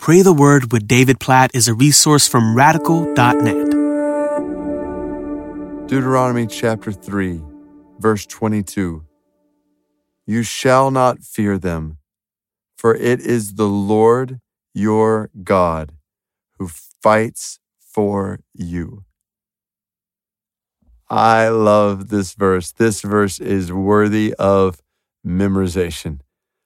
Pray the Word with David Platt is a resource from radical.net. Deuteronomy chapter 3, verse 22. You shall not fear them, for it is the Lord your God who fights for you. I love this verse. This verse is worthy of memorization.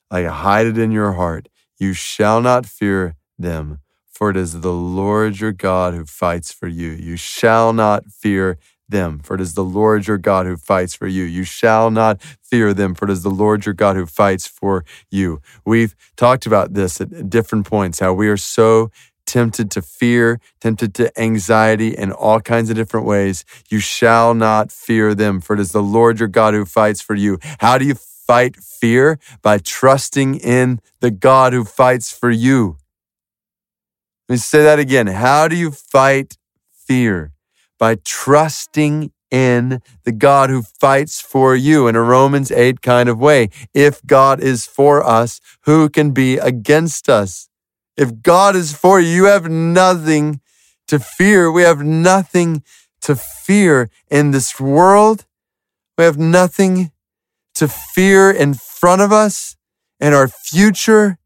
Like hide it in your heart. You shall not fear them, for it is the Lord your God who fights for you. You shall not fear them, for it is the Lord your God who fights for you. You shall not fear them, for it is the Lord your God who fights for you. We've talked about this at different points, how we are so tempted to fear, tempted to anxiety in all kinds of different ways. You shall not fear them, for it is the Lord your God who fights for you. How do you fight fear? By trusting in the God who fights for you. Let me say that again. How do you fight fear? By trusting in the God who fights for you in a Romans 8 kind of way. If God is for us, who can be against us? If God is for you, you have nothing to fear. We have nothing to fear in this world. We have nothing to fear in front of us and our future.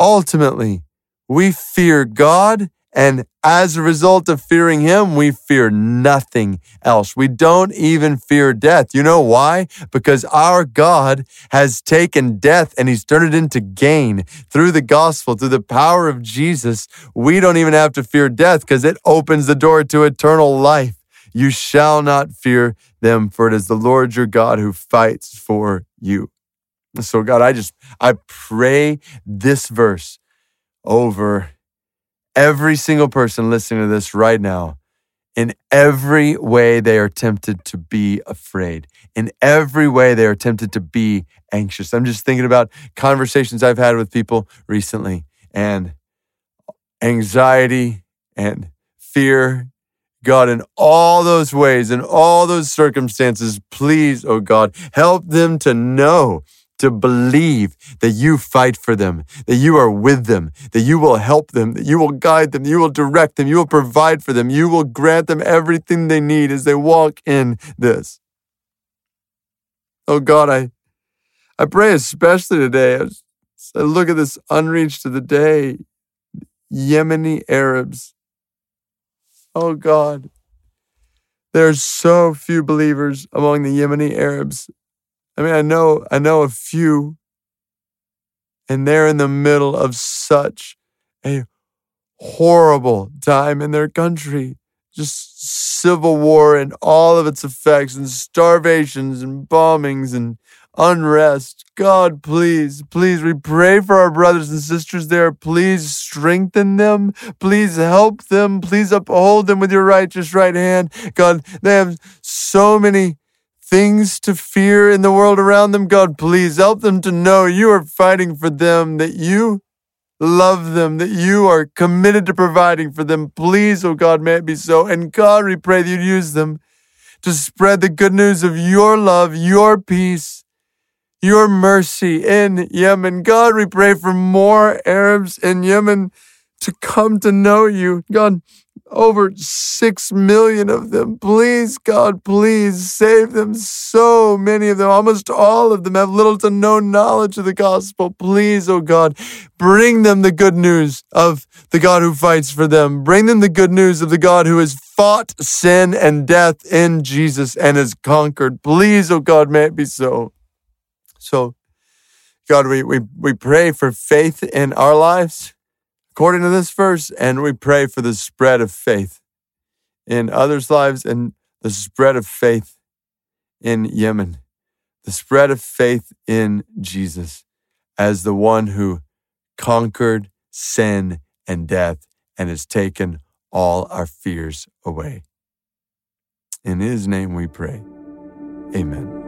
Ultimately, we fear God and as a result of fearing him, we fear nothing else. We don't even fear death. You know why? Because our God has taken death and he's turned it into gain through the gospel, through the power of Jesus. We don't even have to fear death because it opens the door to eternal life. You shall not fear them, for it is the Lord your God who fights for you. So, God, I just, I pray this verse over every single person listening to this right now, in every way they are tempted to be afraid. In every way they are tempted to be anxious. I'm just thinking about conversations I've had with people recently and anxiety and fear. God, in all those ways, in all those circumstances, please, oh God, help them to know to believe that you fight for them, that you are with them, that you will help them, that you will guide them, you will direct them, you will provide for them, you will grant them everything they need as they walk in this. Oh God, I, I pray especially today as I look at this unreached of the day, Yemeni Arabs. Oh God, there are so few believers among the Yemeni Arabs I mean, I know, I know a few, and they're in the middle of such a horrible time in their country. Just civil war and all of its effects, and starvations and bombings and unrest. God, please, please, we pray for our brothers and sisters there. Please strengthen them. Please help them. Please uphold them with your righteous right hand. God, they have so many things to fear in the world around them, God, please help them to know you are fighting for them, that you love them, that you are committed to providing for them. Please, oh God, may it be so. And God, we pray that you use them to spread the good news of your love, your peace, your mercy in Yemen. God, we pray for more Arabs in Yemen to come to know you. God, over six million of them. Please, God, please save them. So many of them, almost all of them, have little to no knowledge of the gospel. Please, oh God, bring them the good news of the God who fights for them. Bring them the good news of the God who has fought sin and death in Jesus and has conquered. Please, oh God, may it be so. So, God, we, we, we pray for faith in our lives according to this verse, and we pray for the spread of faith in others' lives and the spread of faith in Yemen, the spread of faith in Jesus as the one who conquered sin and death and has taken all our fears away. In his name we pray. Amen.